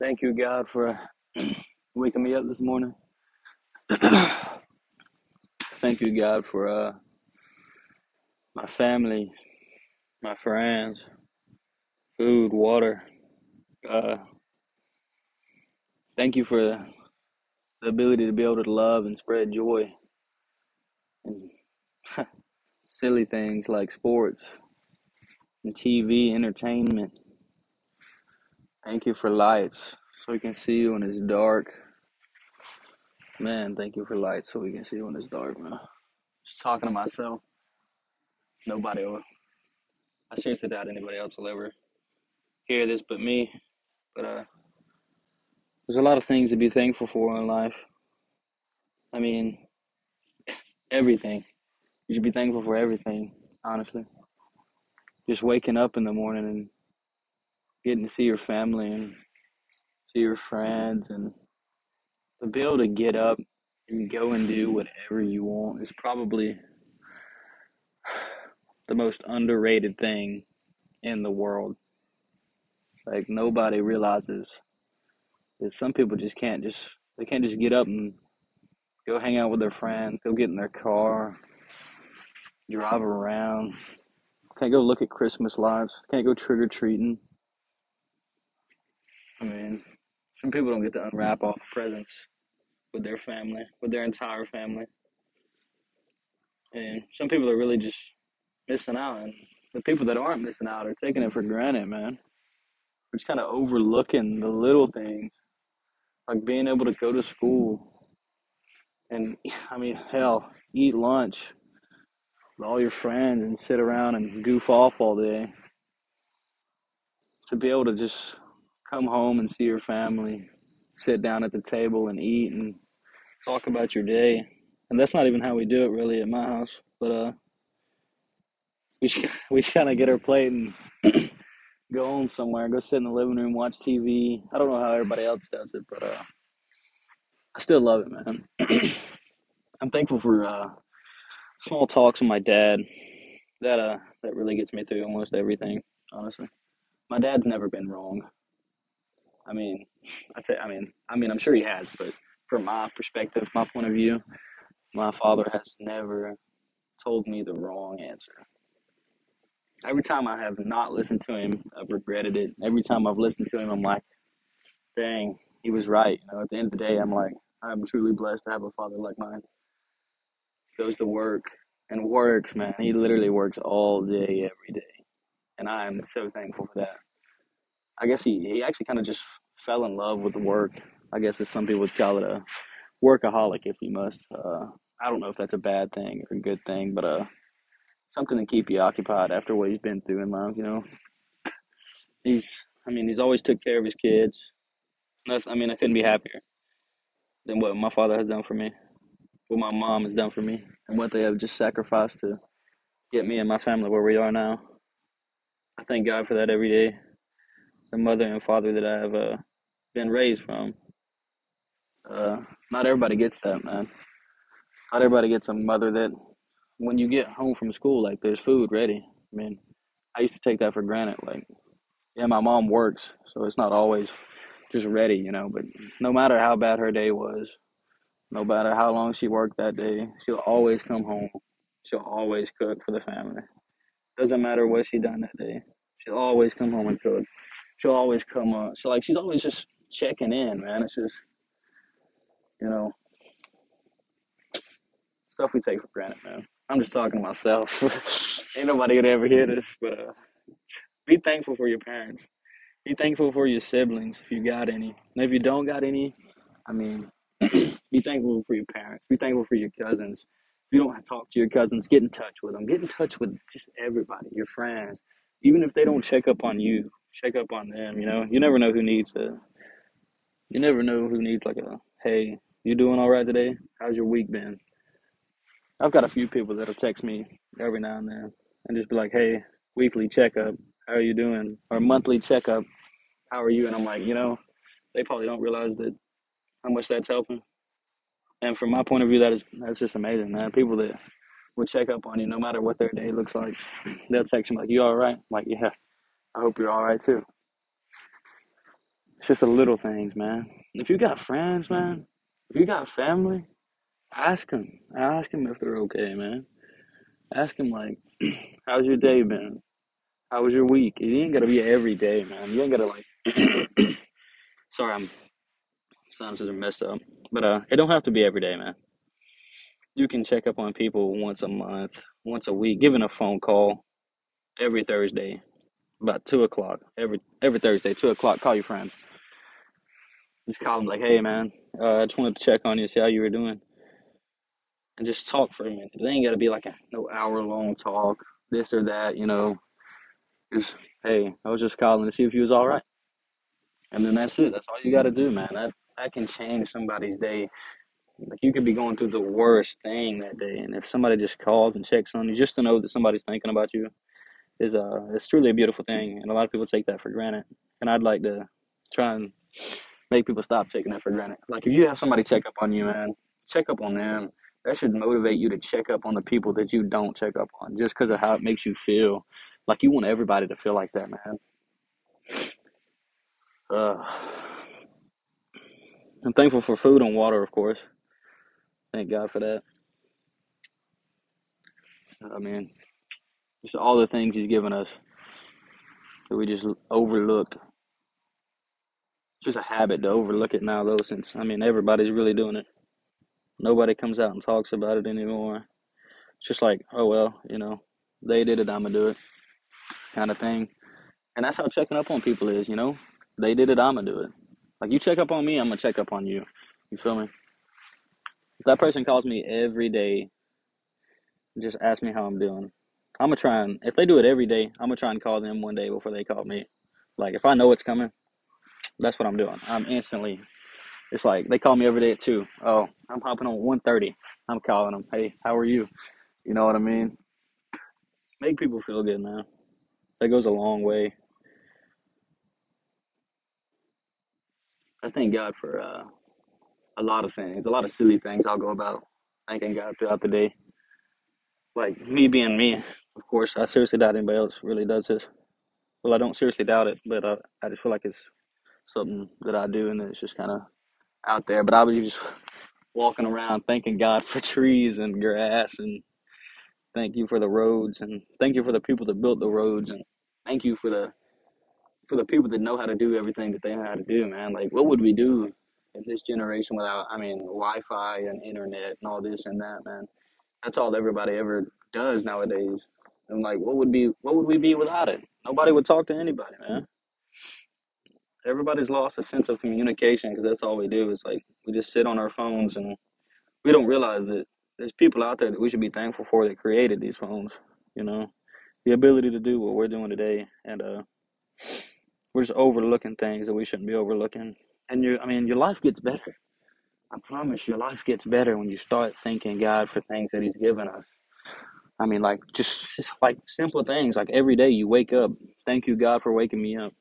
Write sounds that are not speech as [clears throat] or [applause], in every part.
Thank you, God, for [clears throat] waking me up this morning. [clears throat] Thank you, God, for uh, my family, my friends, food, water. Uh, thank you for the ability to be able to love and spread joy and [laughs] silly things like sports and TV, entertainment. Thank you for lights so we can see you when it's dark. Man, thank you for lights so we can see you when it's dark, man. Just talking to myself. Nobody will. I seriously doubt anybody else will ever hear this but me. But uh, there's a lot of things to be thankful for in life. I mean, everything. You should be thankful for everything, honestly. Just waking up in the morning and getting to see your family and see your friends and to be able to get up and go and do whatever you want is probably the most underrated thing in the world. Like nobody realizes that some people just can't just they can't just get up and go hang out with their friends, go get in their car, drive around, can't go look at Christmas lights, can't go trick or treating. I mean, some people don't get to unwrap all the presents with their family, with their entire family. And some people are really just missing out. And the people that aren't missing out are taking it for granted, man. We're just kind of overlooking the little things, like being able to go to school and, I mean, hell, eat lunch with all your friends and sit around and goof off all day. To be able to just come home and see your family, sit down at the table and eat and talk about your day. And that's not even how we do it really at my house. But uh, we [laughs] we kind of get our plate and [clears throat] go home somewhere, go sit in the living room, watch TV. I don't know how everybody else does it, but uh, I still love it, man. [clears throat] I'm thankful for uh, small talks with my dad. That uh, that really gets me through almost everything, honestly. My dad's never been wrong. I mean, I'd say, I mean, I mean, I'm sure he has, but from my perspective, my point of view, my father has never told me the wrong answer. Every time I have not listened to him, I've regretted it. Every time I've listened to him, I'm like, dang, he was right. You know, at the end of the day, I'm like, I'm truly blessed to have a father like mine. Goes to work and works, man. He literally works all day, every day. And I am so thankful for that. I guess he, he actually kind of just fell in love with the work. I guess as some people would call it a workaholic, if you must. Uh, I don't know if that's a bad thing or a good thing, but uh, something to keep you occupied after what he's been through in life. You know, he's, I mean, he's always took care of his kids. That's, I mean, I couldn't be happier than what my father has done for me, what my mom has done for me, and what they have just sacrificed to get me and my family where we are now. I thank God for that every day. The mother and father that I have uh, been raised from. Uh, not everybody gets that, man. Not everybody gets a mother that, when you get home from school, like there's food ready. I mean, I used to take that for granted. Like, yeah, my mom works, so it's not always just ready, you know. But no matter how bad her day was, no matter how long she worked that day, she'll always come home. She'll always cook for the family. Doesn't matter what she done that day. She'll always come home and cook. She'll always come up. So like she's always just checking in, man. It's just you know stuff we take for granted, man. I'm just talking to myself. [laughs] Ain't nobody gonna ever hear this, but uh, be thankful for your parents. Be thankful for your siblings if you got any. And if you don't got any, I mean, [clears throat] be thankful for your parents. Be thankful for your cousins. If you don't talk to your cousins, get in touch with them. Get in touch with just everybody, your friends. Even if they don't check up on you, check up on them. You know, you never know who needs a. You never know who needs like a. Hey, you doing all right today? How's your week been? I've got a few people that'll text me every now and then and just be like, "Hey, weekly checkup, how are you doing?" Or monthly checkup, how are you? And I'm like, you know, they probably don't realize that how much that's helping. And from my point of view, that is that's just amazing, man. People that will check up on you no matter what their day looks like, they'll text you like, "You all right?" I'm like, yeah, I hope you're all right too. It's just the little things, man. If you got friends, man, if you got family, ask them. Ask them if they're okay, man. Ask them like, [clears throat] how's your day been? How was your week? It ain't gotta be every day, man. You ain't gotta like. [clears throat] Sorry, I'm sinuses are messed up, but uh, it don't have to be every day, man. You can check up on people once a month, once a week, giving a phone call every Thursday about two o'clock. Every every Thursday, two o'clock. Call your friends. Just call them like, hey, man, uh, I just wanted to check on you, see how you were doing, and just talk for a minute. It ain't gotta be like a no hour long talk, this or that, you know. Just hey, I was just calling to see if you was all right, and then that's it. That's all you gotta do, man. That that can change somebody's day Like you could be going through the worst thing that day, and if somebody just calls and checks on you, just to know that somebody's thinking about you is uh, it's truly a beautiful thing, and a lot of people take that for granted. And I'd like to try and make people stop taking that for granted. Like if you have somebody check up on you, man, check up on them. That should motivate you to check up on the people that you don't check up on, just because of how it makes you feel. Like you want everybody to feel like that, man. Uh, I'm thankful for food and water, of course. Thank God for that. I mean, just all the things He's given us that we just overlook. It's just a habit to overlook it now, though, since, I mean, everybody's really doing it. Nobody comes out and talks about it anymore. It's just like, oh, well, you know, they did it, I'm going to do it, kind of thing. And that's how checking up on people is, you know? They did it, I'm going to do it. Like, you check up on me, I'm going to check up on you. You feel me? If that person calls me every day, just ask me how I'm doing. I'm to try and, if they do it every day, I'm to try and call them one day before they call me. Like, if I know it's coming, that's what I'm doing. I'm instantly It's like they call me every day at two. Oh, I'm hopping on one thirty. I'm calling them. Hey, how are you? You know what I mean? Make people feel good, man. That goes a long way. I thank God for uh, a lot of things, a lot of silly things. I'll go about thanking God throughout the day. Like me being me, of course. I seriously doubt anybody else really does this. Well, I don't seriously doubt it, but uh, I just feel like it's something that I do, and it's just kind of out there. But I was just walking around thanking God for trees and grass and Thank you for the roads and thank you for the people that built the roads and thank you for the for the people that know how to do everything that they know how to do, man. Like what would we do in this generation without I mean Wi-Fi and internet and all this and that, man. That's all everybody ever does nowadays. And like what would be what would we be without it? Nobody would talk to anybody, man. Everybody's lost a sense of communication because that's all we do is like we just sit on our phones and we don't realize that there's people out there that we should be thankful for that created these phones, you know the ability to do what we're doing today, and uh, we're just overlooking things that we shouldn't be overlooking. And you, I mean, your life gets better. I promise, your life gets better when you start thanking God for things that He's given us. I mean, like just, just like simple things, like every day you wake up, thank you God for waking me up.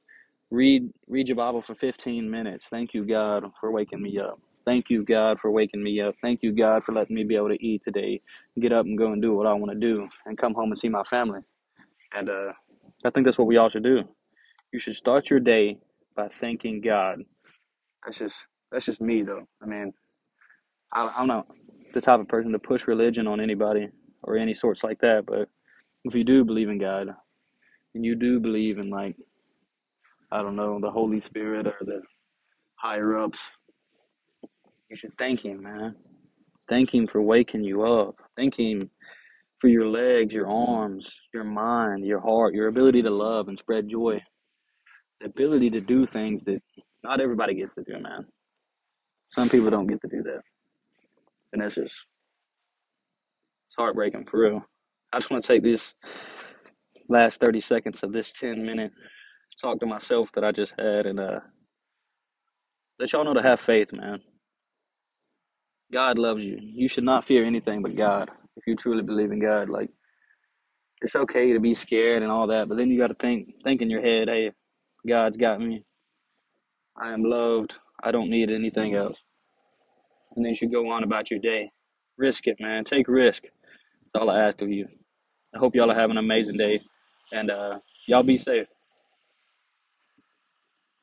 Read read your Bible for 15 minutes. Thank you God for waking me up. Thank you God for waking me up. Thank you God for letting me be able to eat today. Get up and go and do what I want to do and come home and see my family. And uh, I think that's what we all should do. You should start your day by thanking God. That's just that's just me though. I mean, I, I'm not the type of person to push religion on anybody or any sorts like that. But if you do believe in God and you do believe in like I don't know the Holy Spirit or the higher ups, you should thank Him, man. Thank Him for waking you up. Thank Him for your legs, your arms, your mind, your heart, your ability to love and spread joy. The ability to do things that not everybody gets to do, man. Some people don't get to do that. And that's just heartbreaking for real. I just want to take these last 30 seconds of this 10 minute talk to myself that I just had and uh, let y'all know to have faith, man. God loves you. You should not fear anything but God if you truly believe in God. Like, it's okay to be scared and all that, but then you got to think, think in your head, hey, God's got me. I am loved. I don't need anything else. And then you should go on about your day. Risk it, man. Take risk. That's all I ask of you. I hope y'all are having an amazing day. And uh, y'all be safe.